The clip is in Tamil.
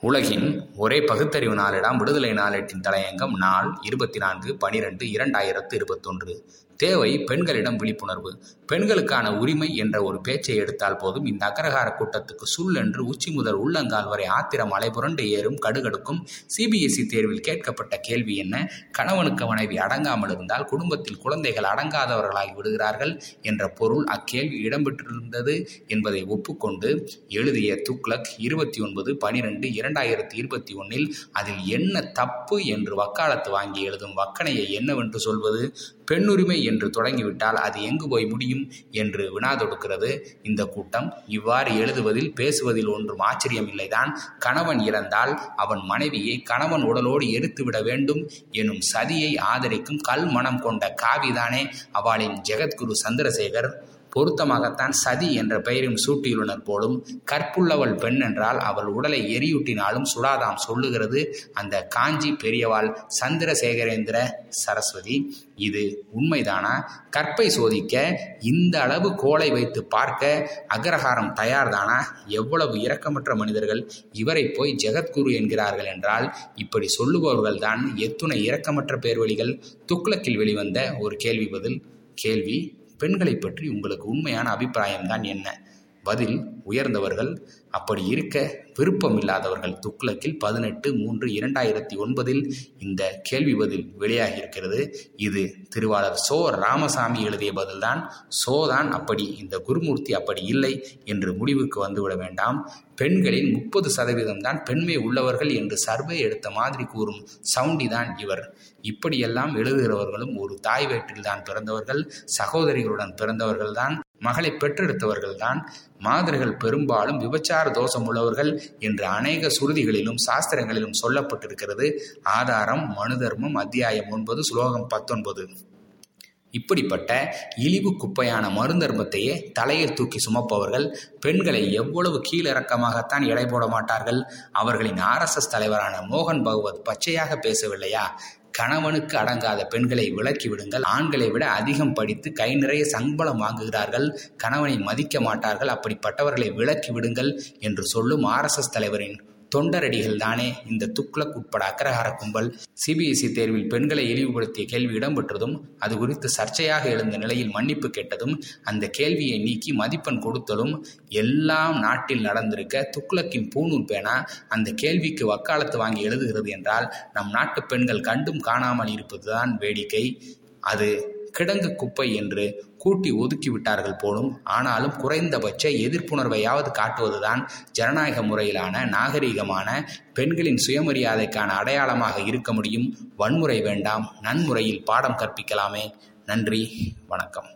உலகின் ஒரே பகுத்தறிவு நாளிடம் விடுதலை நாளேட்டின் தலையங்கம் நாள் இருபத்தி நான்கு பனிரெண்டு இரண்டாயிரத்து இருபத்தொன்று. தேவை பெண்களிடம் விழிப்புணர்வு. பெண்களுக்கான உரிமை என்ற ஒரு பேச்சை எடுத்தால் போதும் இந்த அக்ரஹார கூட்டத்துக்கு சுல் என்று உச்சி முதல் உள்ளங்கால் வரை ஆத்திரம் அலைபுரண்டு ஏறும் கடுகடுக்கும் சிபிஎஸ்இ தேர்வில் கேட்கப்பட்ட கேள்வி என்ன? கணவனுக்கு மனைவி அடங்காமல் இருந்தால் குடும்பத்தில் குழந்தைகள் அடங்காதவர்களாகி விடுகிறார்கள் என்ற பொருள் அக்கேள்வி இடம்பெற்றிருந்தது என்பதை ஒப்புக்கொண்டு எழுதிய துக்ளக் இருபத்தி ஒன்பது பனிரெண்டு இரண்டாயிரத்தி இருபத்தி ஒன்னில் அதில் என்ன தப்பு என்று வக்காலத்து வாங்கி எழுதும் வக்கனையை என்னவென்று சொல்வது? பெண்ணுரிமை என்று தொடங்கிவிட்டால் அது எங்கு போய் முடியும் என்று வினா தொடுக்கிறது. இந்த கூட்டம் இவ்வாறு எழுதுவதில் பேசுவதில் ஒன்றும் ஆச்சரியம் இல்லைதான் கணவன் இறந்தால் அவன் மனைவியை கணவன் உடலோடு எரித்துவிட வேண்டும் எனும் சதியை ஆதரிக்கும் கல் மனம் கொண்ட காவிதானே அவளின் ஜெகத்குரு சந்திரசேகர். பொருத்தமாகத்தான் சதி என்ற பெயரும் சூட்டியுள்ளனர் போலும் கற்புள்ளவள் பெண் என்றால் அவள் உடலை எரியூட்டினாலும் சுடாதாம் சொல்லுகிறது அந்த காஞ்சி பெரியவாள் சந்திரசேகரேந்திர சரஸ்வதி. இது உண்மைதானா? கற்பை சோதிக்க இந்த அளவு கோலை வைத்து பார்க்க அக்ரஹாரம் தயார்தானா? எவ்வளவு இரக்கமற்ற மனிதர்கள் இவரை போய் ஜெகத்குரு என்கிறார்கள் என்றால் இப்படி சொல்லுபவர்கள் தான் எத்துணை இரக்கமற்ற பேர்வழிகள்? துக்ளக்கில் வெளிவந்த ஒரு கேள்வி பதில் கேள்வி பெண்களை பற்றி உங்களுக்கு உண்மையான அபிப்பிராயம் தான் என்ன? பதில் உயர்ந்தவர்கள். அப்படி இருக்க விருப்பமில்லாதவர்கள். துக்ளக்கில் பதினெட்டு மூன்று இரண்டாயிரத்தி ஒன்பதில் இந்த கேள்வி பதில் வெளியாகி இருக்கிறது இது திருவாளர் சோ. ராமசாமி எழுதிய பதில்தான். சோதான் அப்படி இந்த குருமூர்த்தி அப்படி இல்லை என்று முடிவுக்கு வந்துவிட வேண்டாம். பெண்களின் முப்பது சதவீதம் தான் பெண்மை உள்ளவர்கள் என்று சர்வே எடுத்த மாதிரி கூறும் சவுண்டி தான் இவர். இப்படியெல்லாம் எழுதுகிறவர்களும் ஒரு தாய் வேற்றில் தான் பிறந்தவர்கள் சகோதரிகளுடன் பிறந்தவர்கள் தான் மகளை பெற்றெடுத்தவர்கள்தான் மாதர்கள் பெரும்பாலும் விபச்சார தோஷம் உள்ளவர்கள் என்று அநேக சுருதிகளிலும் சாஸ்திரங்களிலும் சொல்லப்பட்டிருக்கிறது. ஆதாரம் மனுதர்மம் அத்தியாயம் ஒன்பது ஸ்லோகம் பத்தொன்பது. இப்படிப்பட்ட இழிவு குப்பையான மருந்தர்மத்தையே தலையில் தூக்கி சுமப்பவர்கள் பெண்களை எவ்வளவு கீழிறக்கமாகத்தான் எடை போட மாட்டார்கள். அவர்களின் ஆர்எஸ்எஸ் தலைவரான மோகன் பகவத் பச்சையாக பேசவில்லையா? கணவனுக்கு அடங்காத பெண்களை விலக்கி விடுங்கள். ஆண்களை விட அதிகம் படித்து கை நிறைய சம்பளம் வாங்குகிறார்கள். கணவனை மதிக்க மாட்டார்கள். அப்படிப்பட்டவர்களை விலக்கி விடுங்கள் என்று சொல்லும் ஆர்எஸ்எஸ் தலைவரின் தொண்டரடிகள் தானே இந்த துக்ளக் உட்பட அக்ரஹார கும்பல். சிபிஎஸ்இ தேர்வில் பெண்களை இழிவுபடுத்திய கேள்வி இடம்பெற்றதும் அது குறித்து சர்ச்சையாக எழுந்த நிலையில் மன்னிப்பு கேட்டதும் அந்த கேள்வியை நீக்கி மதிப்பெண் கொடுத்ததும் எல்லாம் நாட்டில் நடந்திருக்க துக்ளக்கின் பூணூல் பேனா அந்த கேள்விக்கு வக்காலத்து வாங்கி எழுதுகிறது என்றால் நம் நாட்டு பெண்கள் கண்டும் காணாமல் இருப்பதுதான் வேடிக்கை. அது கிடங்கு குப்பை என்று கூட்டி ஒதுக்கி விட்டார்கள் போலும் ஆனாலும் குறைந்தபட்ச எதிர்ப்புணர்வையாவது காட்டுவதுதான் ஜனநாயக முறையிலான நாகரிகமான பெண்களின் சுயமரியாதைக்கான அடையாளமாக இருக்க முடியும். வன்முறை வேண்டாம். நன்முறையில் பாடம் கற்பிக்கலாமே. நன்றி. வணக்கம்.